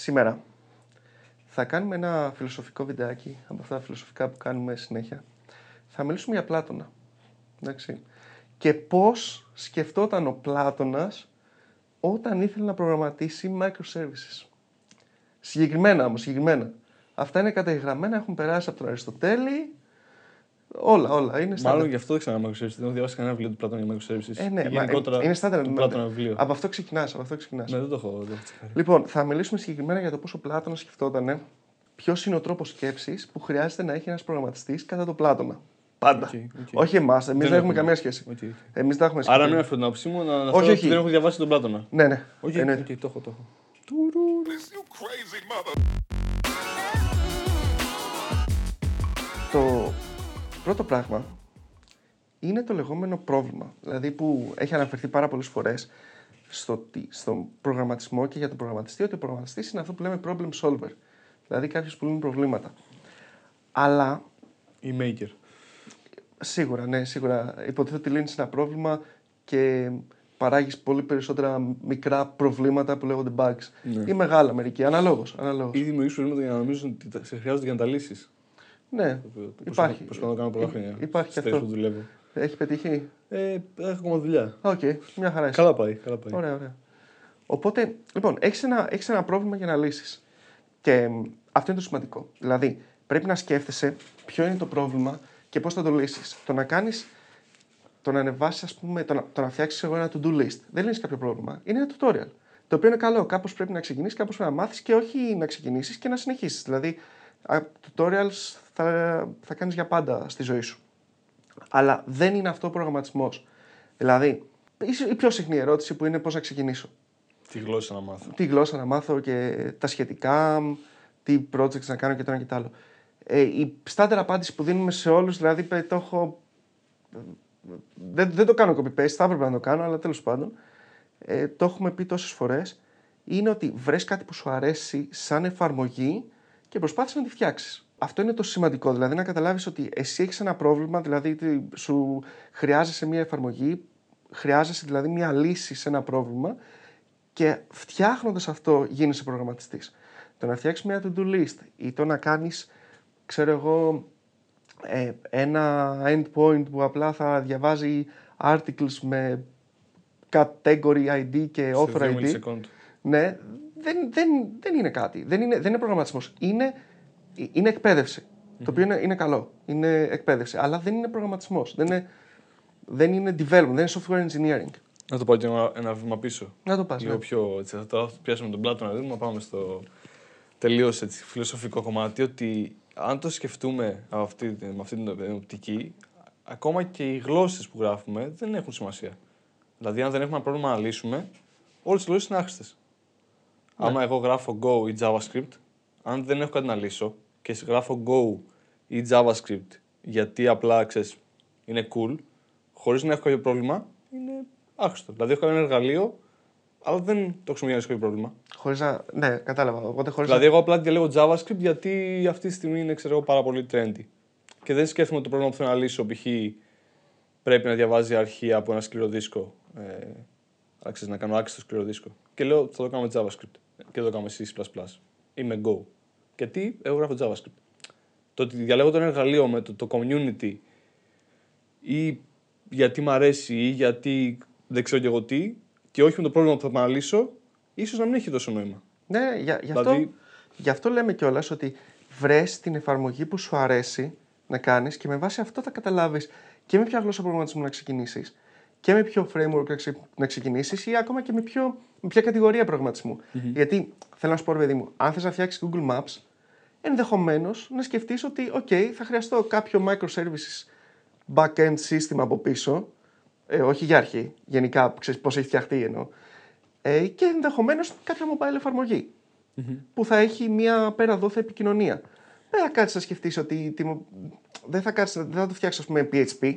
Σήμερα θα κάνουμε ένα φιλοσοφικό βιντεάκι από αυτά τα φιλοσοφικά που κάνουμε συνέχεια. Θα μιλήσουμε για Πλάτωνα. Εντάξει. Και πώς σκεφτόταν ο Πλάτωνας όταν ήθελε να προγραμματίσει microservices. Συγκεκριμένα όμως, συγκεκριμένα. Αυτά είναι καταγεγραμμένα, έχουν περάσει από τον Αριστοτέλη. Όλα, όλα. Είναι Μάλλον γι' αυτό δεν ξανά microservices. Δεν έχω διαβάσει κανένα βιβλίο του Πλάτωνα για microservices. Ε, ναι, Ή μα, γενικότερα είναι στάνταρ. του ναι, Πλάτωνα ναι. βιβλίο. Από αυτό ξεκινάς, από αυτό ξεκινάς. Ναι, δεν το έχω, δεν το έχω τσεκάρει. Λοιπόν, θα μιλήσουμε συγκεκριμένα για το πώς ο Πλάτωνας σκεφτόταν ποιος είναι ο τρόπος σκέψης που χρειάζεται να έχει ένας προγραμματιστής κατά τον Πλάτωνα. Πάντα. ΟΚ, ΟΚ. Όχι εμάς, εμείς δεν, Δεν έχουμε έχουμε. καμία σχέση. ΟΚ, ΟΚ. Εμείς δεν έχουμε σχέση. Άρα μην αυτό την άποψή μου να αναφέρω όχι. ότι δεν έχω διαβάσει τον Πλάτωνα. Ναι, ναι. Οκ, Εννοείται. ΟΚ, το έχω, το έχω. You crazy mother. Το πρώτο πράγμα είναι το λεγόμενο πρόβλημα. Δηλαδή που έχει αναφερθεί πάρα πολλές φορές στο, τι- στον προγραμματισμό και για τον προγραμματιστή ότι ο προγραμματιστής είναι αυτό που λέμε problem solver. Δηλαδή κάποιος που λύνει προβλήματα. Αλλά Ή maker. Σίγουρα, ναι, σίγουρα. Υποτίθεται ότι λύνεις ένα πρόβλημα και παράγεις πολύ περισσότερα μικρά προβλήματα που λέγονται bugs. Ναι. Ή μεγάλα μερικοί, αναλόγως. Αναλόγως. Ή δημιουργείς προβλήματα για να νομίζουν ότι τα- σε χρειάζονται για να τα λύσεις. Ναι, υπάρχει. Προσπαθώ να κάνω πολλά Υ- χρόνια. υπάρχει στις και θέσεις αυτό. που δουλεύω. Έχεις πετύχει; Ε, έχω ακόμα δουλειά. ΟΚ, μια χαρά είσαι. Καλά πάει. Καλά πάει. Ωραία, ωραία. Οπότε, λοιπόν, έχεις ένα, έχεις ένα πρόβλημα για να λύσεις. Και μ, αυτό είναι το σημαντικό. Δηλαδή, πρέπει να σκέφτεσαι ποιο είναι το πρόβλημα και πώς θα το λύσεις. Το να κάνεις. Το να ανεβάσεις, ας πούμε, το να, το να φτιάξεις ένα to-do list. Δεν λύνεις κάποιο πρόβλημα. Είναι ένα tutorial. Το οποίο είναι καλό. Κάπως πρέπει να ξεκινήσεις, κάπως πρέπει να μάθεις και όχι να ξεκινήσεις και να συνεχίσεις. Δηλαδή, α, tutorials θα, θα κάνεις για πάντα στη ζωή σου. Αλλά δεν είναι αυτό ο προγραμματισμός. Δηλαδή, ίσως η πιο συχνή ερώτηση που είναι πώς να ξεκινήσω. Τι γλώσσα να μάθω. Τι γλώσσα να μάθω και τα σχετικά, τι projects να κάνω και το ένα και το άλλο. Ε, η στάνταρ απάντηση που δίνουμε σε όλους, δηλαδή παι, το έχω. Δεν, δεν το κάνω copy-paste, θα έπρεπε να το κάνω, αλλά τέλος πάντων. Ε, το έχουμε πει τόσες φορές. Είναι ότι βρες κάτι που σου αρέσει σαν εφαρμογή και προσπάθησε να τη φτιάξεις. Αυτό είναι το σημαντικό. Δηλαδή να καταλάβεις ότι εσύ έχεις ένα πρόβλημα, δηλαδή ότι σου χρειάζεσαι μια εφαρμογή, χρειάζεσαι δηλαδή μια λύση σε ένα πρόβλημα και φτιάχνοντας αυτό γίνεσαι προγραμματιστής. Το να φτιάξεις μια to-do list ή το να κάνεις, ξέρω εγώ, ε, ένα endpoint που απλά θα διαβάζει articles με category ID και Σε author δύο ID. μιλισεκόντ. Ναι, δεν, δεν, δεν είναι κάτι. Δεν είναι, δεν είναι προγραμματισμός. Είναι, είναι εκπαίδευση. Το οποίο είναι, είναι καλό. Είναι εκπαίδευση. Αλλά δεν είναι προγραμματισμός. Δεν είναι, δεν είναι development. Δεν είναι software engineering. Να το πάω και ένα, ένα βήμα πίσω. Να το πας. Λίγο ναι. πιο. Έτσι, θα το πιάσουμε τον Πλάτωνα, να πάμε στο τελείως φιλοσοφικό κομμάτι. Ότι αν το σκεφτούμε από αυτή, με αυτή την οπτική, ακόμα και οι γλώσσες που γράφουμε δεν έχουν σημασία. Δηλαδή, αν δεν έχουμε ένα πρόβλημα να λύσουμε, όλες οι γλώσσες είναι άχρηστες. Άμα εγώ γράφω Go ή JavaScript, αν δεν έχω κάτι να λύσω και γράφω Go ή JavaScript γιατί απλά ξέρεις, είναι cool, χωρίς να έχω κάποιο πρόβλημα, είναι άχρηστο. Δηλαδή, έχω ένα εργαλείο, αλλά δεν το χρησιμοποιώ για να λύσω κάποιο πρόβλημα. Χωρίς να... Ναι, κατάλαβα. Οπότε χωρίς Δηλαδή, εγώ απλά διαλέγω JavaScript γιατί αυτή τη στιγμή είναι ξέρω, εγώ, πάρα πολύ trendy. Και δεν σκέφτομαι το πρόβλημα που θέλω να λύσω. Π.χ. πρέπει να διαβάζει αρχεία από ένα σκληρό δίσκο. Ε, αλλά ξέρεις, να κάνω άξιο σκληρό δίσκο. Και λέω θα το κάνω με JavaScript. Και το κάνω με C ή με Go. Γιατί εγώ γράφω JavaScript. Το ότι διαλέγω το ένα εργαλείο με το, το community ή γιατί μ' αρέσει ή γιατί δεν ξέρω και εγώ τι και όχι με το πρόβλημα που θα πάω να λύσω, ίσως να μην έχει τόσο νόημα. Ναι, για, γι, αυτό, Δηλαδή- γι' αυτό λέμε κιόλας ότι βρες την εφαρμογή που σου αρέσει να κάνεις και με βάση αυτό θα καταλάβεις και με ποια γλώσσα προγραμματισμού να ξεκινήσεις και με ποιο framework να, ξε, να ξεκινήσεις ή ακόμα και με, ποιο, με ποια κατηγορία προγραμματισμού. Γιατί θέλω να σου πω, ρε παιδί μου, αν θες να φτιάξεις Google Maps, ενδεχομένως να σκεφτείς ότι, OK, θα χρειαστώ κάποιο microservices back-end σύστημα από πίσω, ε, όχι για αρχή, γενικά ξέρεις πώς έχει φτιαχτεί εννοώ, ε, και ενδεχομένως κάποια mobile εφαρμογή που θα έχει μια πέρα δόθε επικοινωνία. Δεν θα κάτσεις να σκεφτείς ότι τι μο- δεν θα, κάτσεις, δεν θα το φτιάξεις, ας πούμε, PHP,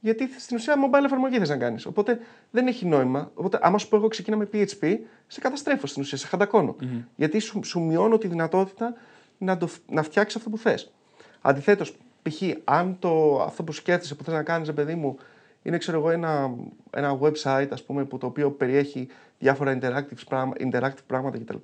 γιατί στην ουσία mobile εφαρμογή θες να κάνεις. Οπότε δεν έχει νόημα. Οπότε, άμα σου πω εγώ ξεκινά με PHP, σε καταστρέφω στην ουσία, σε χαντακωνω Γιατί σου, σου μειώνω τη δυνατότητα να, το, να φτιάξεις αυτό που θες. Αντιθέτως, π.χ., αν το, αυτό που σκέφτεσαι που θες να κάνεις, παιδί μου, είναι ξέρω εγώ, ένα, ένα website ας πούμε, που το οποίο περιέχει διάφορα interactive, πράγμα- interactive πράγματα κτλ.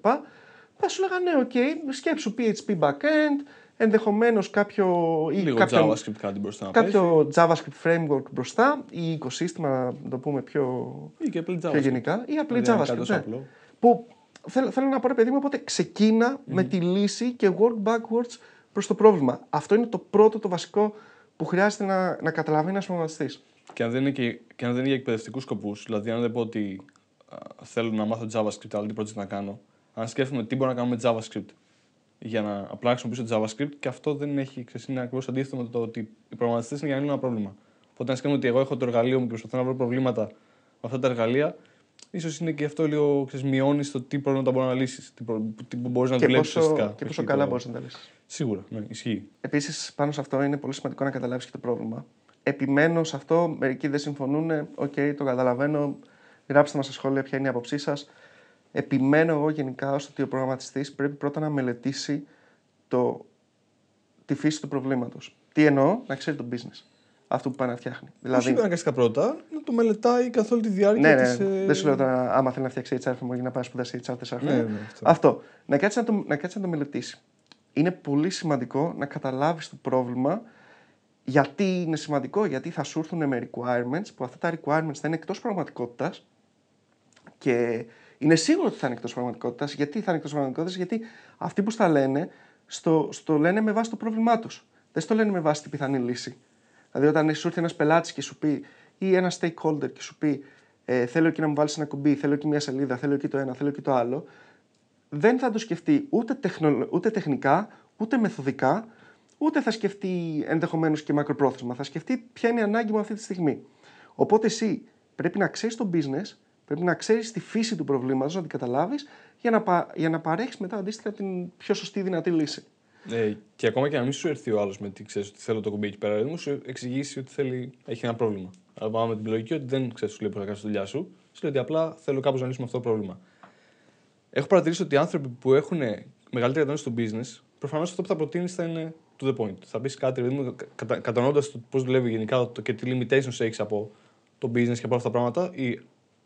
θα σου λέγανε, ΟΚ, σκέψου PHP backend, ενδεχομένως κάποιο. ή Λίγο κάποιο, JavaScript κάτι μπροστά να πέσει. κάποιο JavaScript framework μπροστά ή οικοσύστημα, να το πούμε πιο, Ή και απλή πιο JavaScript. γενικά, ή απλή Δηλαδή, αν JavaScript. κάτι τόσο ναι. απλό. Που θέλω, θέλω να πω, ρε παιδί μου, οπότε ξεκίνα με τη λύση και work backwards προς το πρόβλημα. Αυτό είναι το πρώτο, το βασικό που χρειάζεται να, να καταλαβαίνει ένας προγραμματιστής. Και αν δεν είναι, και, και αν δεν είναι για εκπαιδευτικούς σκοπούς, δηλαδή αν δεν πω ότι α, θέλω να μάθω JavaScript, αλλά τι project να κάνω, αν σκέφτομαι τι μπορώ να κάνω με JavaScript για να απλά να χρησιμοποιήσω JavaScript, και αυτό δεν έχει ξέρεις, είναι ακριβώς αντίθετο με το ότι οι προγραμματιστές είναι για να λύνουν ένα πρόβλημα. Οπότε αν σκέφτομαι ότι εγώ έχω το εργαλείο μου και προσπαθώ να βρω προβλήματα με αυτά τα εργαλεία, ίσως είναι και αυτό λίγο ξέρεις, μειώνεις το τι προβλήματα μπορείς να λύσεις, τι, προ, τι μπορείς να Και δουλέψεις πόσο, ουσιαστικά. και πόσο Όχι καλά το- μπορείς να τα λύσεις. Σίγουρα, ναι, ισχύει. Επίσης, πάνω σε αυτό είναι πολύ σημαντικό να καταλάβεις και το πρόβλημα. Επιμένω σε αυτό, μερικοί δεν συμφωνούν. ΟΚ, το καταλαβαίνω. Γράψτε μας στα σχόλια ποια είναι η άποψή σας. Επιμένω εγώ γενικά ως ότι ο προγραμματιστής πρέπει πρώτα να μελετήσει το, τη φύση του προβλήματος. Τι εννοώ, να ξέρει το business. Αυτό που πάει να φτιάχνει. Δηλαδή... Όχι αναγκαστικά πρώτα, να το μελετάει καθ' όλη τη διάρκεια ναι, ναι, της, ε, δεν σου λέω τώρα άμα θέλει να φτιάξει HR framework για να πάει να σπουδάσει HR 4 χρόνια. Ναι, ναι, αυτό. αυτό. Να κάτσεις να, το, να κάτσεις να το μελετήσεις. Είναι πολύ σημαντικό να καταλάβεις το πρόβλημα. Γιατί είναι σημαντικό, γιατί θα σου έρθουν με requirements που αυτά τα requirements θα είναι εκτός πραγματικότητας και είναι σίγουρο ότι θα είναι εκτός πραγματικότητας. Γιατί θα είναι εκτός πραγματικότητας, Γιατί αυτοί που στα λένε, στο, στο λένε με βάση το πρόβλημά τους. Δεν στο λένε με βάση την πιθανή λύση. Δηλαδή, όταν σου έρθει ένας πελάτης και σου πει, ή ένα stakeholder και σου πει, ε, Θέλω εκεί να μου βάλεις ένα κουμπί, θέλω εκεί μια σελίδα, θέλω εκεί το ένα, θέλω εκεί το άλλο, δεν θα το σκεφτεί ούτε, τεχνο, ούτε τεχνικά, ούτε μεθοδικά, ούτε θα σκεφτεί ενδεχομένως και μακροπρόθεσμα. Θα σκεφτεί ποια είναι η ανάγκη μου αυτή τη στιγμή. Οπότε εσύ πρέπει να ξέρεις το business, πρέπει να ξέρεις τη φύση του προβλήματος, να την καταλάβεις, για να, πα, για να παρέχεις μετά αντίστοιχα την πιο σωστή δυνατή λύση. Ε, και ακόμα και να μην σου έρθει ο άλλος με τι ξέρεις ότι θέλω το κουμπί εκεί πέρα, μου σου εξηγήσει ότι θέλει, έχει ένα πρόβλημα. Αλλά πάμε με την λογική ότι δεν ξέρεις, σου λέει πώ θα κάνεις τη δουλειά σου, σου λέει ότι απλά θέλω κάπως να λύσουμε αυτό το πρόβλημα. Έχω παρατηρήσει ότι οι άνθρωποι που έχουν μεγαλύτερη ατόνιση στο business, προφανώς αυτό που θα προτείνεις θα είναι to the point. Θα πεις κάτι, δηλαδή, κατα, κατανοώντας πώς δουλεύει γενικά το, και τι limitations έχεις από το business και από όλα αυτά τα πράγματα, η,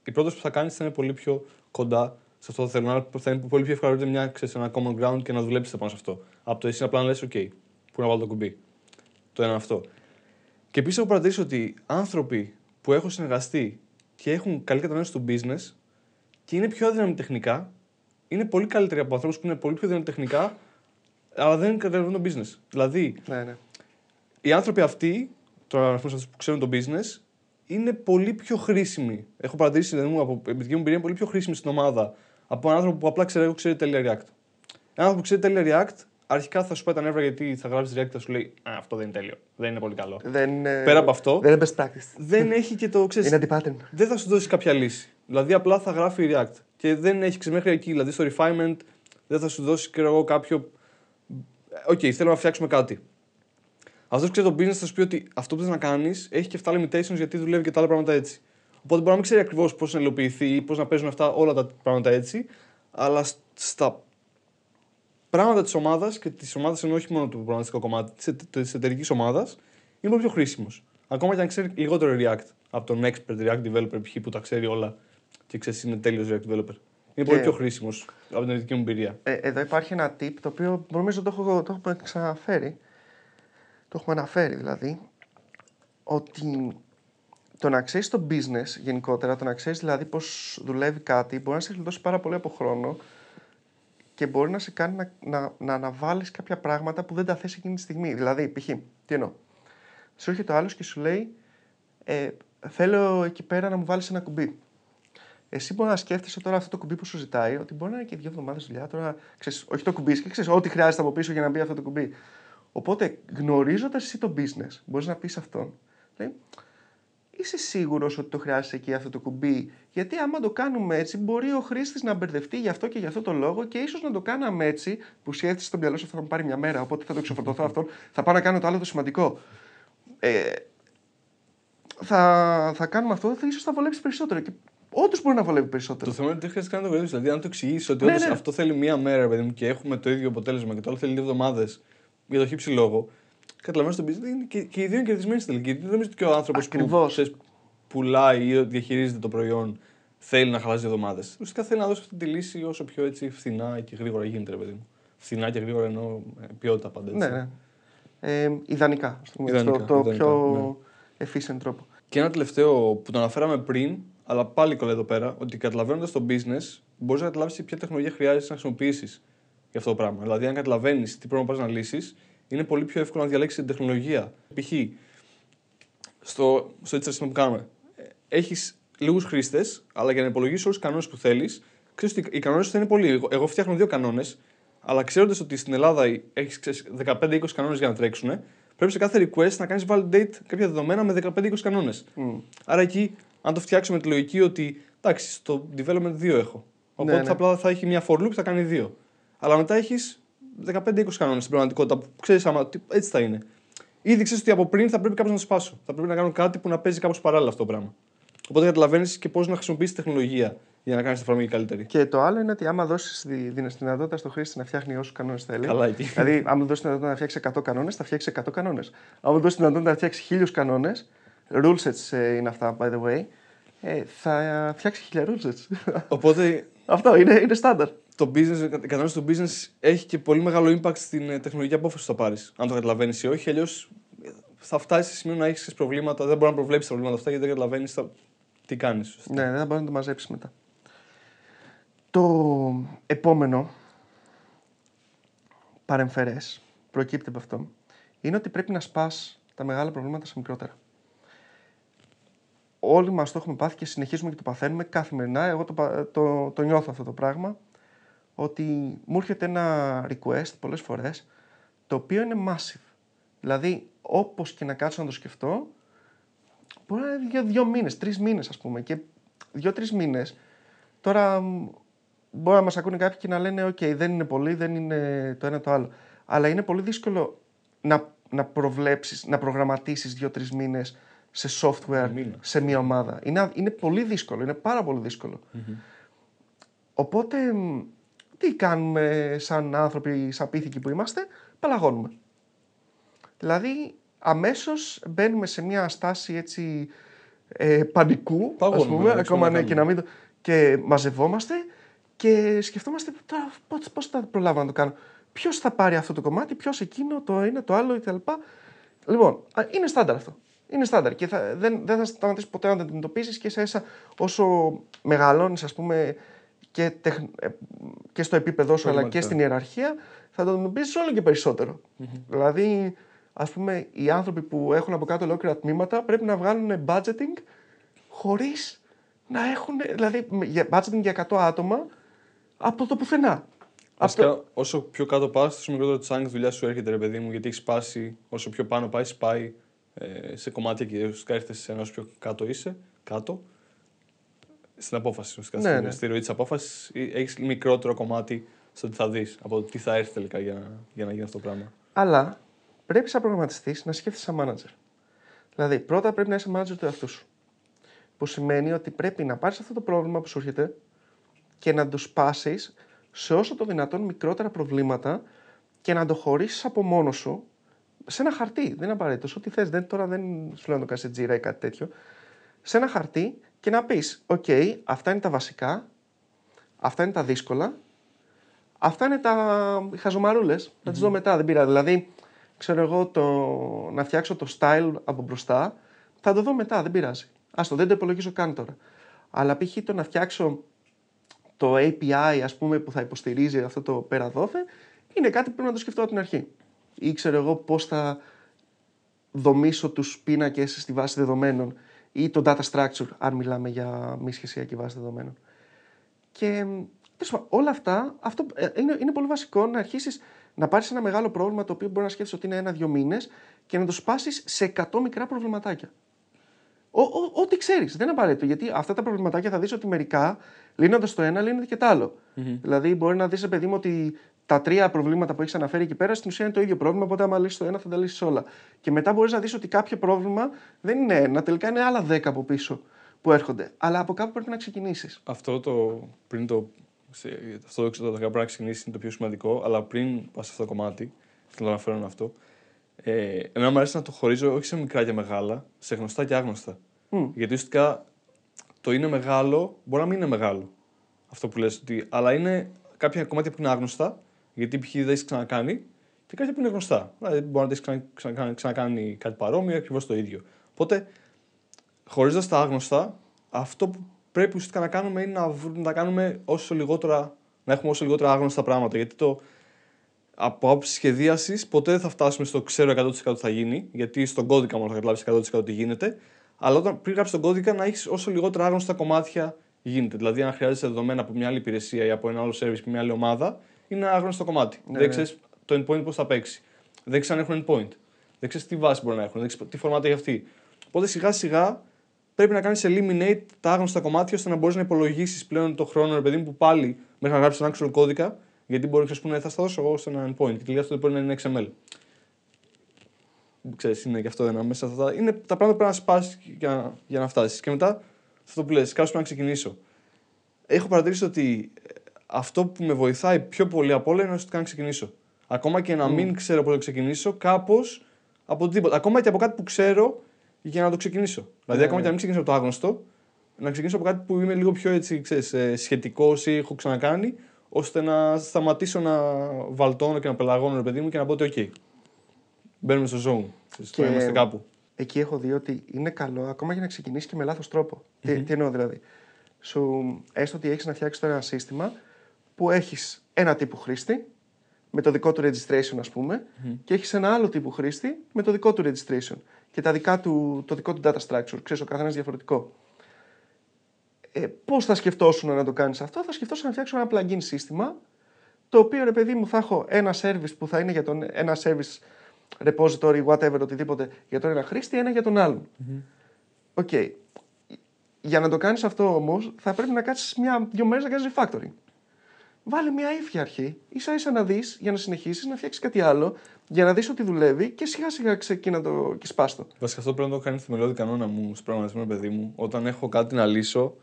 η πρόταση που θα κάνεις θα είναι πολύ πιο κοντά σε αυτό που θέλουν. Άρα θα είναι πολύ πιο εύκολο να βρείτε μια, ξέρεις, ένα common ground και να δουλέψετε πάνω σε αυτό. Από το εσύ απλά να λες: OK, πού να βάλω το κουμπί. Το ένα αυτό. Και επίσης έχω παρατηρήσει ότι άνθρωποι που έχουν συνεργαστεί και έχουν καλή κατανόηση του business και είναι πιο αδύναμοι τεχνικά, είναι πολύ καλύτεροι από ανθρώπους που είναι πολύ πιο αδύναμοι τεχνικά, αλλά δεν καταλαβαίνουν το business. Δηλαδή, Ναι, ναι. οι άνθρωποι αυτοί, τώρα να πούμε σε αυτούς που ξέρουν το business, είναι πολύ πιο χρήσιμοι. Έχω παρατηρήσει δηλαδή, μου, από εμπειρική μου εμπειρία, είναι πολύ πιο χρήσιμοι στην ομάδα από έναν άνθρωπο που απλά ξέρει, εγώ ξέρει τέλεια React. Ένα άνθρωπο που ξέρει τέλεια React, αρχικά θα σου πάει τα νεύρα γιατί θα γράψεις React και θα σου λέει Α, αυτό δεν είναι τέλειο. Δεν είναι πολύ καλό. Δεν είναι, Πέρα από αυτό, δεν είναι best practice. δεν έχει και το ξέρεις. Είναι anti-pattern. δεν θα σου δώσει κάποια λύση. Δηλαδή απλά θα γράφει React. Και δεν έχεις ξέρεις μέχρι εκεί. Δηλαδή στο refinement δεν θα σου δώσει ξέρω εγώ, κάποιο. ΟΚ, θέλω να φτιάξουμε κάτι. Αυτός που ξέρει το business θα σου πει ότι αυτό που θες να κάνεις έχει και αυτά limitations γιατί δουλεύει και τα άλλα πράγματα έτσι. Οπότε μπορεί να μην ξέρει ακριβώς πώς να υλοποιηθεί ή πώς να παίζουν αυτά όλα τα πράγματα έτσι, αλλά σ- στα πράγματα της ομάδας και της ομάδας εννοώ όχι μόνο το προγραμματιστικό κομμάτι, της εταιρικής ομάδας, είναι πολύ πιο χρήσιμος. Ακόμα και αν ξέρει λιγότερο React από τον expert React developer π.χ. που τα ξέρει όλα και ξέρεις είναι τέλειος React developer. Είναι πολύ Και- πιο χρήσιμος από την δική μου εμπειρία. Ε, εδώ υπάρχει ένα tip το οποίο νομίζω το, έχω, το έχουμε ξαναφέρει. Το έχουμε αναφέρει δηλαδή. Ότι το να ξέρεις το business γενικότερα, το να ξέρεις δηλαδή πώς δουλεύει κάτι, μπορεί να σε γλιτώσει πάρα πολύ από χρόνο και μπορεί να σε κάνει να, να, να αναβάλεις κάποια πράγματα που δεν τα θες εκείνη τη στιγμή. Δηλαδή, π.χ. τι εννοώ. Σου έρχεται ο άλλος και σου λέει, ε, Θέλω εκεί πέρα να μου βάλεις ένα κουμπί. Εσύ μπορείς να σκέφτεσαι τώρα αυτό το κουμπί που σου ζητάει, ότι μπορεί να είναι και δύο εβδομάδες δουλειά. Τώρα, ξέρεις, όχι το κουμπί, και ξέρεις ό,τι χρειάζεται από πίσω για να μπει αυτό το κουμπί. Οπότε, γνωρίζοντας εσύ το business, μπορείς να πεις αυτόν, λέει, είσαι σίγουρος ότι το χρειάζεσαι εκεί αυτό το κουμπί; Γιατί άμα το κάνουμε έτσι, μπορεί ο χρήστης να μπερδευτεί γι' αυτό και γι' αυτό το λόγο και ίσως να το κάναμε έτσι, που σκέφτεσαι στο μυαλό σου αυτό θα μου πάρει μια μέρα. Οπότε θα το ξεφορτωθώ αυτό, θα πάω να κάνω το άλλο το σημαντικό. Ε, θα, θα κάνουμε αυτό, θα ίσως θα βολέψει περισσότερο. Και όντως μπορεί να βολεύει περισσότερο. Το θέμα είναι ότι δεν χρειάζεται καν να το γνωρίσει. Δηλαδή, αν το εξηγήσεις ότι Ναι, όντως ναι. αυτό θέλει μία μέρα, παιδί μου, και έχουμε το ίδιο αποτέλεσμα και το άλλο θέλει δύο εβδομάδες για το χύψη λόγο, καταλαβαίνεις το business είναι και, και οι δύο είναι κερδισμένοι στην τελική. Δεν νομίζω ότι και ο άνθρωπος Ακριβώς. που πουλάει ή διαχειρίζεται το προϊόν θέλει να χαλάσει δύο εβδομάδε. Ουσιαστικά θέλει να δώσει αυτή τη λύση όσο πιο έτσι φθηνά και γρήγορα γίνεται, ρε παιδί μου. Φθηνά και γρήγορα εννοώ ε, ποιότητα πάντα. Έτσι. Ναι, ναι. Ε, ιδανικά, ας πούμε, Ιδανικά, το, το ιδανικά, πιο efficient τρόπο. Και ένα τελευταίο που το αναφέραμε πριν, αλλά πάλι κολλάει εδώ πέρα, ότι καταλαβαίνοντας το business, μπορείς να καταλάβεις ποια τεχνολογία χρειάζεται να χρησιμοποιήσεις για αυτό το πράγμα. Δηλαδή, αν καταλαβαίνεις τι πρόβλημα πας να λύσεις, είναι πολύ πιο εύκολο να διαλέξεις την τεχνολογία. Π.χ. στο, στο έτσι που κάνουμε, έχεις λίγους χρήστες, αλλά για να υπολογίσεις όλους τους κανόνες που θέλεις, ξέρεις ότι οι κανόνες θα είναι πολλοί. Εγώ, εγώ φτιάχνω δύο κανόνες, αλλά ξέροντας ότι στην Ελλάδα έχεις 15-20 κανόνες για να τρέξουν, πρέπει σε κάθε request να κάνεις validate κάποια δεδομένα με 15-20 κανόνες. Άρα εκεί, αν το φτιάξουμε με τη λογική ότι εντάξει, στο development 2 έχω. Οπότε Ναι, ναι. θα απλά θα έχει μια for loop που θα κάνει δύο. Αλλά μετά έχεις 15-20 κανόνες στην πραγματικότητα που ξέρεις άμα τι- έτσι θα είναι. Ήδη ξέρεις ότι από πριν θα πρέπει κάπω να το σπάσω. Θα πρέπει να κάνω κάτι που να παίζει κάπως παράλληλα αυτό το πράγμα. Οπότε καταλαβαίνεις και πώς να χρησιμοποιήσεις τεχνολογία για να κάνεις την εφαρμογή καλύτερη. Και το άλλο είναι ότι άμα δώσεις τη, τη δυνατότητα στο χρήστη να φτιάχνει όσους κανόνες θέλει. Καλά εκεί. Δηλαδή, άμα δώσεις τη δυνατότητα να φτιάξει 100 κανόνες, θα φτιάξει 100 κανόνες. Άμα δώσεις τη δυνατότητα να φτιάξει 1000 κανόνες, rule sets ε, είναι αυτά, by the way, ε, θα φτιάξει 1000 rule sets. Οπότε Αυτό είναι, είναι στάνταρ. Το business, η κατανόηση του business έχει και πολύ μεγάλο impact στην ε, τεχνολογική απόφαση που θα πάρεις. Αν το καταλαβαίνεις ή όχι, αλλιώς θα φτάσεις σε σημείο να έχεις προβλήματα. Δεν μπορεί να προβλέψεις τα προβλήματα αυτά γιατί δεν καταλαβαίνεις τι κάνεις. Ναι, δεν θα μπορεί να το μαζέψεις μετά. Το επόμενο παρεμφερές προκύπτει από αυτό είναι ότι πρέπει να σπάς τα μεγάλα προβλήματα σε μικρότερα. Όλοι μας το έχουμε πάθει και συνεχίζουμε και το παθαίνουμε καθημερινά. Εγώ το, πα- το, το νιώθω αυτό το πράγμα ότι μου έρχεται ένα request πολλές φορές το οποίο είναι massive. Δηλαδή όπως και να κάτσω να το σκεφτώ Μπορεί να είναι για δύο μήνες, τρεις μήνες, ας πούμε. Και δύο-τρεις μήνες. Τώρα μ, μπορεί να μας ακούνε κάποιοι και να λένε: ΟΚ, δεν είναι πολύ, δεν είναι το ένα το άλλο. Αλλά είναι πολύ δύσκολο να, να προβλέψεις, να προγραμματίσεις δύο-τρεις μήνες σε software, Μήνα. σε μια ομάδα. Είναι, α- είναι πολύ δύσκολο, είναι πάρα πολύ δύσκολο. Οπότε, μ, τι κάνουμε σαν άνθρωποι, σαν πίθηκοι που είμαστε, παλαγώνουμε. Δηλαδή, αμέσως μπαίνουμε σε μια στάση έτσι ε, πανικού, Παγώνουμε, ας πούμε, να ακόμα ναι, κάνουμε. και να μην το... Και μαζευόμαστε και σκεφτόμαστε τώρα πώς, πώς θα προλάβω να το κάνω. Ποιος θα πάρει αυτό το κομμάτι, ποιος εκείνο, το ένα, το άλλο κτλ. Λοιπόν, α, είναι στάνταρ αυτό. Είναι στάνταρ και θα, δεν, δεν θα σταματήσεις ποτέ να το αντιμετωπίσεις και σε όσο μεγαλώνεις, ας πούμε, και, τεχ, ε, και στο επίπεδο σου αλλά και Πραγματικά. στην ιεραρχία, θα το αντιμετωπίσει όλο και περισσότερο. Δηλαδή, ας πούμε, οι άνθρωποι που έχουν από κάτω ολόκληρα τμήματα πρέπει να βγάλουν budgeting χωρίς να έχουν. Δηλαδή, με- για- budgeting για 100 άτομα από το πουθενά. Βασικά, όσο πιο κάτω πας, τόσο μικρότερο τσάνγκ δουλειάς σου έρχεται, ρε παιδί μου, γιατί έχεις σπάσει. Όσο πιο πάνω πάει, σπάει ε, σε κομμάτια και ουσιαστικά έρχεται σε ένα όσο πιο κάτω είσαι, κάτω. Στην απόφαση, ουσιαστικά. Ναι, στην, ναι. στη ροή της απόφασης, έχεις μικρότερο κομμάτι στο τι θα δεις από το τι θα έρθει τελικά για, να- για να γίνει αυτό το πράγμα. Αλλά πρέπει σαν προγραμματιστής να σκέφτεσαι σαν manager. Δηλαδή, πρώτα πρέπει να είσαι manager του εαυτού σου. Που σημαίνει ότι πρέπει να πάρεις αυτό το πρόβλημα που σου έρχεται και να το σπάσεις σε όσο το δυνατόν μικρότερα προβλήματα και να το χωρίσεις από μόνο σου σε ένα χαρτί. Δεν είναι απαραίτητο. Ό,τι θες. Δεν, τώρα δεν σου λέω να το κάνεις σε Jira ή κάτι τέτοιο. Σε ένα χαρτί και να πεις: Οκ, αυτά είναι τα βασικά, αυτά είναι τα δύσκολα, Αυτά είναι τα οι χαζομαρούλες. Θα τις δω μετά, δεν πειράζει. Δηλαδή, ξέρω εγώ, το... να φτιάξω το style από μπροστά, θα το δω μετά, δεν πειράζει. Άστο, δεν το υπολογίζω καν τώρα. Αλλά π.χ. το να φτιάξω το API, ας πούμε, που θα υποστηρίζει αυτό το πέρα δόθε, είναι κάτι που πρέπει να το σκεφτώ από την αρχή. Ή ξέρω εγώ πώς θα δομήσω τους πίνακες στη βάση δεδομένων ή το data structure, αν μιλάμε για μη σχεσιακή βάση δεδομένων. Και τέλος πάντων, όλα αυτά, αυτό ε, είναι, είναι πολύ βασικό να αρχίσεις να πάρεις ένα μεγάλο πρόβλημα το οποίο μπορεί να σκέφτεσαι ότι είναι ένα-δύο μήνες και να το σπάσεις σε 100 μικρά προβληματάκια. Ο- ο- Ό,τι ξέρεις, δεν είναι απαραίτητο. Γιατί αυτά τα προβληματάκια θα δεις ότι μερικά λύνοντας το ένα, λύνεται και το άλλο. Δηλαδή, μπορεί να δεις, παιδί μου, ότι τα τρία προβλήματα που έχεις αναφέρει εκεί πέρα στην ουσία είναι το ίδιο πρόβλημα. Οπότε, άμα λύσεις το ένα, θα τα λύσεις όλα. Και μετά μπορείς να δεις ότι κάποιο πρόβλημα δεν είναι ένα, τελικά είναι άλλα δέκα από πίσω που έρχονται. Αλλά από κάπου πρέπει να ξεκινήσεις. Αυτό το πριν το. Σε, αυτό το ξέρω, το πρέπει να ξεκινήσεις είναι το πιο σημαντικό, αλλά πριν πας σε αυτό το κομμάτι, θέλω να αναφέρω αυτό. Ε, εμένα μου αρέσει να το χωρίζω όχι σε μικρά και μεγάλα, σε γνωστά και άγνωστα. Μμ. Γιατί ουσιαστικά το είναι μεγάλο μπορεί να μην είναι μεγάλο. Αυτό που λες, ότι, αλλά είναι κάποια κομμάτια που είναι άγνωστα, γιατί π.χ. δεν έχεις ξανακάνει, και κάποια που είναι γνωστά. Δηλαδή, μπορεί να έχεις ξανα, ξανα, ξανακάνει κάτι παρόμοιο ή ακριβώς το ίδιο. Οπότε, χωρίζοντας τα άγνωστα, αυτό που πρέπει ουσιαστικά να κάνουμε είναι να, βρ- να τα κάνουμε όσο λιγότερα, να έχουμε όσο λιγότερα άγνωστα πράγματα. Γιατί το, από άποψη σχεδίασης, ποτέ δεν θα φτάσουμε στο ξέρω 100% τι θα γίνει, γιατί στον κώδικα μόνο θα καταλάβεις 100% τι γίνεται. Αλλά όταν πριν γράψεις τον κώδικα, να έχεις όσο λιγότερα άγνωστα κομμάτια γίνεται. Δηλαδή, αν χρειάζεσαι δεδομένα από μια άλλη υπηρεσία ή από ένα άλλο service από μια άλλη ομάδα, είναι ένα άγνωστο κομμάτι. Ναι, δεν ναι. ξέρεις το endpoint πώς θα παίξει. Δεν ξέρεις αν έχουν endpoint. Δεν ξέρεις τι βάση μπορεί να έχουν. Δεν ξέρεις τι φορμάτα έχει αυτή. Οπότε σιγά σιγά πρέπει να κάνεις eliminate τα άγνωστα κομμάτια ώστε να μπορείς να υπολογίσεις πλέον το χρόνο, ρε παιδί μου, που πάλι μέχρι να γράψεις τον actual κώδικα. Γιατί μπορείς να πούνε θα στα δώσω εγώ σε ένα endpoint. Και τελικά αυτό μπορεί να είναι XML. Ξέρεις, είναι και αυτό ένα μέσα. Αυτά. Είναι τα πράγματα που πρέπει να σπάσει για, για να φτάσεις. Και μετά, αυτό που λες, κάπως πρέπει να ξεκινήσω. Έχω παρατηρήσει ότι ε, αυτό που με βοηθάει πιο πολύ από όλα είναι ουσιαστικά να ξεκινήσω. Ακόμα και να μην ξέρω πώς να ξεκινήσω, κάπως από τίποτα. Ακόμα και από κάτι που ξέρω για να το ξεκινήσω. Δηλαδή, Ναι, ακόμα ναι. και να μην ξεκινήσω από το άγνωστο, να ξεκινήσω από κάτι που είμαι λίγο πιο έτσι, ξέρεις, ε, σχετικός ή έχω ξανακάνει, ώστε να σταματήσω να βαλτώνω και να πελαγώνω, ρε παιδί μου, και να πω ότι, OK, μπαίνουμε στο zone. Ξέρεις, Και- τώρα είμαστε κάπου. Εκεί έχω δει ότι είναι καλό ακόμα για να ξεκινήσεις και με λάθος τρόπο. Τι, τι εννοώ δηλαδή. Σου, έστω ότι έχεις να φτιάξεις τώρα ένα σύστημα που έχεις ένα τύπου χρήστη με το δικό του registration, ας πούμε, και έχεις ένα άλλο τύπου χρήστη με το δικό του registration και τα δικά του, το δικό του data structure. Ξέρεις, ο καθένας διαφορετικό. Ε, Πώς θα σκεφτόσουν να το κάνεις αυτό, θα σκεφτόσουν να φτιάξω ένα plugin σύστημα το οποίο ρε παιδί μου θα έχω ένα service που θα είναι για τον, ένα service repository, whatever, οτιδήποτε για τον ένα χρήστη, ένα για τον άλλον. Οκ. Για να το κάνεις αυτό όμως θα πρέπει να κάτσεις μια, δύο μέρες να κάνεις refactoring. Βάλε μια if για αρχή, ίσα ίσα να δεις για να συνεχίσεις να φτιάξεις κάτι άλλο, για να δεις ότι δουλεύει και σιγά σιγά ξεκίνα το και σπάστο. Βασικά αυτό πρέπει να το κάνει θεμελιώδη κανόνα μου στο προγραμματισμός, παιδί μου. Όταν έχω κάτι να λύσω,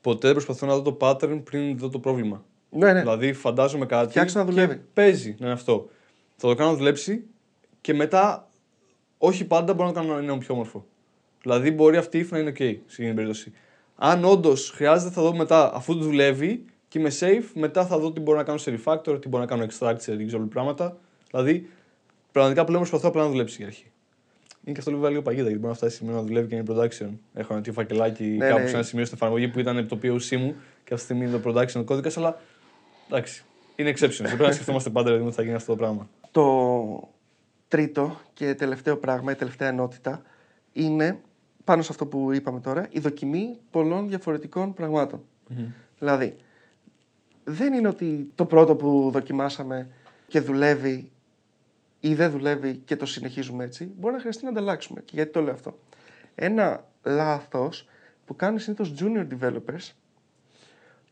ποτέ δεν προσπαθώ να δω το pattern πριν δω το πρόβλημα. Ναι, ναι. Δηλαδή, φαντάζομαι κάτι. Φτιάξω να και δουλεύει. παίζει να είναι αυτό. Θα το κάνω να δουλέψει και μετά, όχι πάντα μπορώ να το κάνω να είναι πιο όμορφο. Δηλαδή, μπορεί αυτή η if να είναι OK σε εκείνη την περίπτωση. Αν όντως χρειάζεται, θα δω μετά, αφού δουλεύει και είμαι safe, μετά θα δω τι μπορώ να κάνω σε refactor, τι μπορώ να κάνω extract σε example πράγματα. Δηλαδή, πραγματικά πλέον προσπαθώ απλά να δουλέψει για αρχή. Είναι και αυτό λίγο, λίγο παγίδα, γιατί μπορεί να φτάσει σημείο να δουλεύει και να είναι production. Έχω ένα τέτοιο φακελάκι Ναι, κάπου ναι. σε ένα σημείο στην εφαρμογή που ήταν το POC μου και αυτή τη στιγμή είναι το production κώδικας, αλλά εντάξει. Είναι exception. Δεν πρέπει να σκεφτόμαστε πάντα δηλαδή, ότι θα γίνει αυτό το πράγμα. Το τρίτο και τελευταίο πράγμα, η τελευταία ενότητα, είναι πάνω σε αυτό που είπαμε τώρα, η δοκιμή πολλών διαφορετικών πραγμάτων. Δηλαδή, δεν είναι ότι το πρώτο που δοκιμάσαμε και δουλεύει ή δεν δουλεύει και το συνεχίζουμε έτσι, μπορεί να χρειαστεί να ανταλλάξουμε. Και γιατί το λέω αυτό. Ένα λάθος που κάνουν συνήθως junior developers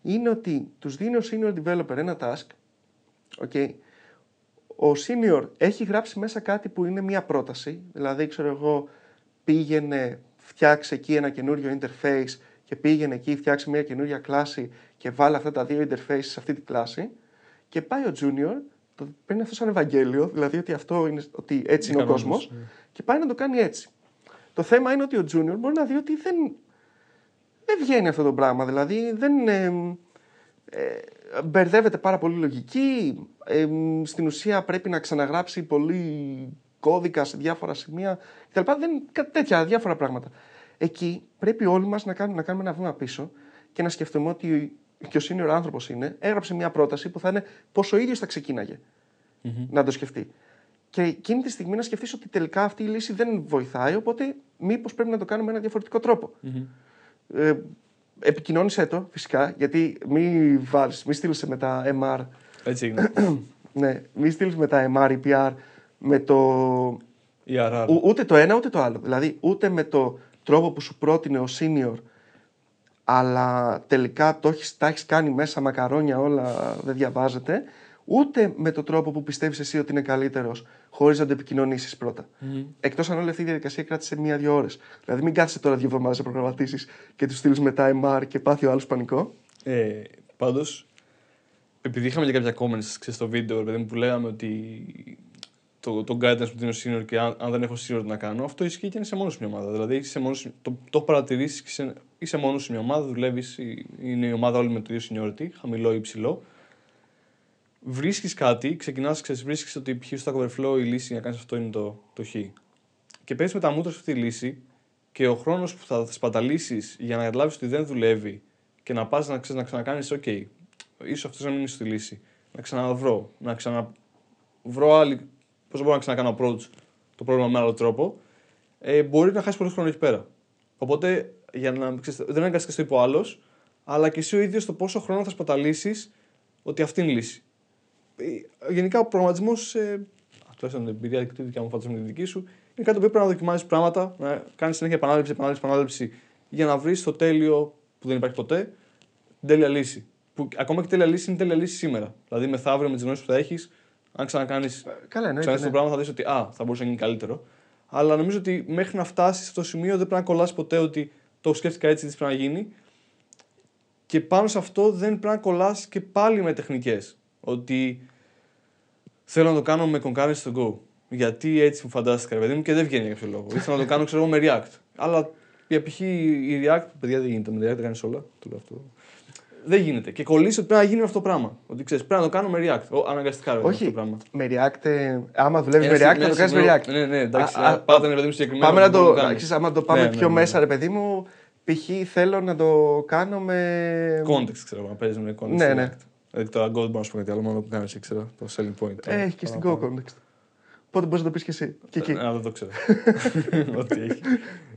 είναι ότι τους δίνει ο senior developer ένα task, okay, ο senior έχει γράψει μέσα κάτι που είναι μια πρόταση, δηλαδή ξέρω εγώ πήγαινε φτιάξε εκεί ένα καινούριο interface και πήγαινε εκεί φτιάξει μια καινούρια κλάση και βάλε αυτά τα δύο interfaces σε αυτή τη κλάση και πάει ο junior, το παίρνει αυτό σαν Ευαγγέλιο, δηλαδή ότι αυτό είναι, ότι έτσι είναι ο κανόνες, κόσμος ναι. και πάει να το κάνει έτσι. Το θέμα είναι ότι ο junior μπορεί να δει ότι δεν, δεν βγαίνει αυτό το πράγμα, δηλαδή δεν, ε, ε, μπερδεύεται πάρα πολύ λογική. Ε, στην ουσία πρέπει να ξαναγράψει πολύ κώδικα σε διάφορα σημεία κτλ. Δεν, κάτι τέτοια διάφορα πράγματα. Εκεί πρέπει όλοι μας να κάνουμε, να κάνουμε ένα βήμα πίσω και να σκεφτούμε ότι και ο senior άνθρωπος είναι, έγραψε μια πρόταση που θα είναι πόσο ο ίδιος θα ξεκίναγε να το σκεφτεί. Και εκείνη τη στιγμή να σκεφτείς ότι τελικά αυτή η λύση δεν βοηθάει, οπότε μήπως πρέπει να το κάνουμε με ένα διαφορετικό τρόπο. Ε, επικοινώνησέ το φυσικά, γιατί μη βάλεις, μη στείλεις με τα MR, Έτσι έγινε. ναι, μη στείλεις με τα MR ή PR με το, Η RR. ου- ούτε το ένα ούτε το άλλο. Δηλαδή ούτε με το τρόπο που σου πρότεινε ο senior, αλλά τελικά το έχεις, τα έχεις κάνει μέσα μακαρόνια όλα, δεν διαβάζεται, ούτε με το τρόπο που πιστεύεις εσύ ότι είναι καλύτερος, χωρίς να το επικοινωνήσεις πρώτα. Εκτός αν όλη αυτή η διαδικασία κράτησε μία-δύο ώρες. Δηλαδή μην κάθεσαι τώρα δύο εβδομάδες να προγραμματίσεις και τους στείλεις μετά MR και πάθει ο άλλος πανικό. Ε, Πάντως, επειδή είχαμε και κάποια comments ξέρεις, στο βίντεο ρε παιδί μου, που λέγαμε ότι το, το guidance που δίνει ο senior και αν, αν δεν έχω senior τι να κάνω, αυτό ισχύει και είναι σε μόνος σου μια ομάδα. Δηλαδή, είσαι σε μόνος, σου- το, το έχω παρατηρήσεις και σε, είσαι μόνος σε μια ομάδα, δουλεύεις, είναι η ομάδα όλη με το ίδιο seniority, χαμηλό ή υψηλό. Βρίσκεις κάτι, ξεκινάς, βρίσκεις ότι π.χ. στο Stack Overflow η λύση για να κάνεις αυτό είναι το, το χ. Και παίρνει με τα μούτρα σε αυτή τη λύση και ο χρόνος που θα σπαταλήσεις για να καταλάβεις ότι δεν δουλεύει και να πας να, ξε- να ξανακάνεις, OK, ίσως αυτός να μην είναι στη λύση. Να ξαναβρω, να ξαναβρω άλλη. Πώς μπορώ να ξανακάνω approach το πρόβλημα με άλλο τρόπο. Ε, μπορεί να χάσει πολύ χρόνο εκεί πέρα. Οπότε για να, ξέρεις, δεν είναι και το είπε ο άλλος, αλλά και εσύ ο ίδιος το πόσο χρόνο θα σπαταλήσεις ότι αυτή είναι η λύση. Ε, Γενικά ο προγραμματισμός, ε, τουλάχιστον την εμπειρία και τη δικιά μου, φαντάζομαι τη δική σου, είναι κάτι το οποίο πρέπει να δοκιμάζεις πράγματα, να κάνεις συνέχεια επανάληψη, επανάληψη, επανάληψη για να βρεις το τέλειο που δεν υπάρχει ποτέ, την τέλεια λύση. Που ακόμα και η τέλεια λύση είναι τέλεια λύση σήμερα. Δηλαδή μεθαύριο με τις γνώσεις που θα έχεις, αν ξανακάνεις Καλά, εννοείται. ξανά ναι. το πράγμα θα δεις ότι α, θα μπορούσε να γίνει καλύτερο. Αλλά νομίζω ότι μέχρι να φτάσεις σε αυτό το σημείο δεν πρέπει να κολλάσει ποτέ ότι το σκέφτηκα έτσι, έτσι πρέπει να γίνει. Και πάνω σε αυτό δεν πρέπει να κολλάσει και πάλι με τεχνικές. Ότι θέλω να το κάνω με concurrency στο Go. Γιατί έτσι μου φαντάστηκα, ρε παιδί μου, και δεν βγαίνει για κάποιο λόγο. Ήθελα να το κάνω, ξέρω εγώ, με React. Αλλά για π.χ. η React, παιδιά δεν γίνεται. Με React κάνεις όλα. Το λέω αυτό. Δεν γίνεται. Και κολλήσει ότι πρέπει να γίνει με αυτό το πράγμα. Ότι ξέρεις, πρέπει να το κάνω με React. Ο, αναγκαστικά ρε, αυτό Όχι, το πράγμα. με React, ε, άμα δουλεύει με Ένα React, θα το κάνεις με σημείο- React. Ναι, ναι, εντάξει. Α, α, Πάτε ρε παιδί μου συγκεκριμένο. Πάμε να που μπορούμε το. κάνουμε. Ξέρεις, άμα το πάμε Ναι, πιο ναι, ναι. μέσα, ρε παιδί μου, π.χ. θέλω να το κάνω με. Context, ξέρω, να παίζεις με context. Ναι, στο ναι. React. Δηλαδή το Gold μπορώ να σου πω κάτι άλλο, μόνο που κάνει, ξέρω, το selling point. Ε, έχει και στην Go context. Πότε μπορείς να το πεις και εσύ. Και εκεί. Α, δεν το ξέρω. Ό,τι έχει.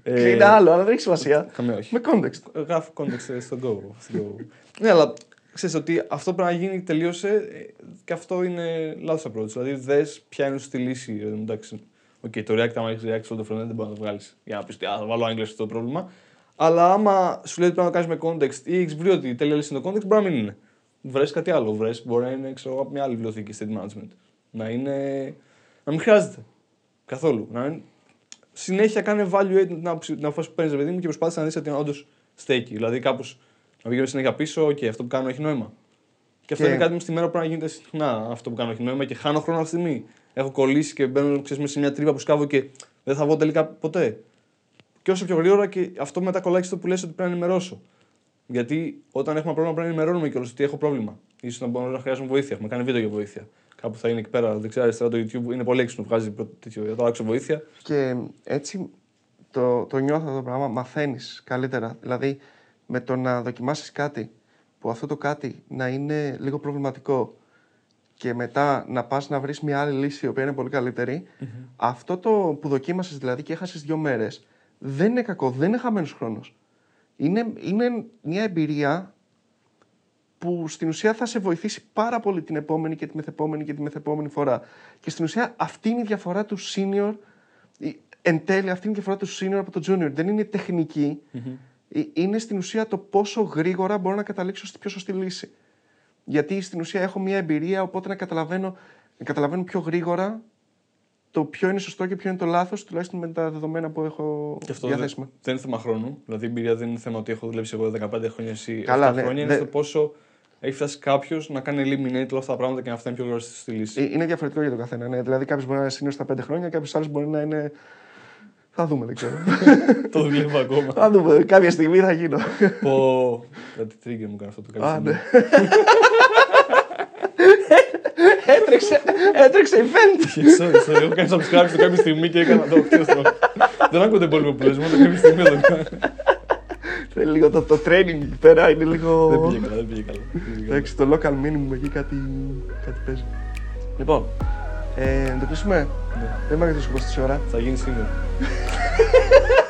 Και είναι άλλο, αλλά δεν έχει σημασία. Καμία όχι. Με context. Γράφω context στο Go. στο Go. ναι, αλλά ξέρεις ότι αυτό πρέπει να γίνει, τελείωσε ε, και αυτό είναι λάθος approach. Δηλαδή, δες ποια είναι στη λύση. ρε, Εντάξει, okay, το React, άμα έχεις React στο frontend, δεν μπορείς να το βγάλεις. Για να πεις, Α, θα βάλω Angular στο πρόβλημα. Αλλά άμα σου λέει ότι πρέπει να το κάνεις με context ή έχεις βρει ότι η τέλεια λύση είναι το context, μπορεί να μην είναι. Βρει κάτι άλλο. Βρες, μπορεί να είναι ξέρω, εγώ, από μια άλλη βιβλιοθήκη state management. Να είναι. Να μην χρειάζεται. Καθόλου. Να είναι... Συνέχεια κάνε evaluate την άποψη- την απόφαση που παίρνεις, παιδί μου, και προσπάθησες να δεις ότι όντως στέκει. Δηλαδή, κάπως να πηγαίνει συνέχεια πίσω, και αυτό που κάνω έχει νόημα. Και αυτό Και- είναι κάτι που στη μέρα που πρέπει να γίνεται συχνά. Αυτό που κάνω έχει νόημα και χάνω χρόνο αυτή τη στιγμή. Έχω κολλήσει και μπαίνω ξέρεις, μέσα σε μια τρύπα που σκάβω και δεν θα βγω τελικά ποτέ. Και όσο πιο γρήγορα και αυτό μετά κολλάει στο που λες ότι πρέπει να ενημερώσω. Γιατί όταν έχουμε πρόβλημα πρέπει να ενημερώνουμε κιόλας ότι έχω πρόβλημα. σω να μπορούμε να χρειάζομαι βοήθεια. Έχουμε κάνει βίντεο για βοήθεια. Κάπου θα είναι εκεί πέρα δεξιά-αριστερά το YouTube. Είναι πολύ έξυπνο. Βγάζει πρώτο τέτοιο για το άξιο βοήθεια. Και έτσι το, το νιώθω αυτό το πράγμα, μαθαίνεις καλύτερα. Δηλαδή με το να δοκιμάσεις κάτι που αυτό το κάτι να είναι λίγο προβληματικό και μετά να πας να βρεις μια άλλη λύση η οποία είναι πολύ καλύτερη, αυτό το που δοκίμασες δηλαδή και έχασες δύο μέρες δεν είναι κακό, δεν είναι χαμένος χρόνος. Είναι, είναι μια εμπειρία που στην ουσία θα σε βοηθήσει πάρα πολύ την επόμενη και τη μεθεπόμενη και τη μεθεπόμενη φορά. Και στην ουσία αυτή είναι η διαφορά του senior, η- εν τέλει αυτή είναι η διαφορά του senior από το junior. Δεν είναι τεχνική, ε, είναι στην ουσία το πόσο γρήγορα μπορώ να καταλήξω στη πιο σωστή λύση. Γιατί στην ουσία έχω μια εμπειρία, οπότε να καταλαβαίνω, να καταλαβαίνω πιο γρήγορα το ποιο είναι σωστό και ποιο είναι το λάθος, τουλάχιστον με τα δεδομένα που έχω Και αυτό δεν, διαθέσιμα. δεν είναι θέμα χρόνου. Δηλαδή η εμπειρία δεν είναι θέμα ότι έχω δουλέψει εγώ 15 χρόνια εσύ Καλά, 7 ναι, χρόνια. δε- Είναι στο πόσο έχει φτάσει κάποιος να κάνει eliminate όλα αυτά τα πράγματα και να φτάνει πιο γρήγορα στη λύση. Ε, Είναι διαφορετικό για τον καθένα. Ναι. Δηλαδή, κάποιος μπορεί να είναι senior στα 5 χρόνια, κάποιος άλλος μπορεί να είναι. Θα δούμε, δεν ξέρω. το δουλεύω ακόμα. θα δούμε. Κάποια στιγμή θα γίνω. Πω. Γιατί trigger μου κάνει αυτό το Α, κάτι. ναι. έτρεξε, έτρεξε event. Sorry, sorry. Έχω κάνει subscribe σε κάποια στιγμή και έκανα το αυτό. Δεν ακούτε πολύ που λες, μόνο κάποια στιγμή δεν κάνω. Θέλει λίγο το, το training εκεί πέρα είναι λίγο. Δεν πήγε καλά, δεν πήγε καλά. Δεν πήγε καλά. Εντάξει, το local minimum εκεί κάτι, κάτι παίζει. Λοιπόν, ε, να το κλείσουμε. Ναι. Δεν είμαι αρκετό τόση ώρα. Θα γίνει σήμερα.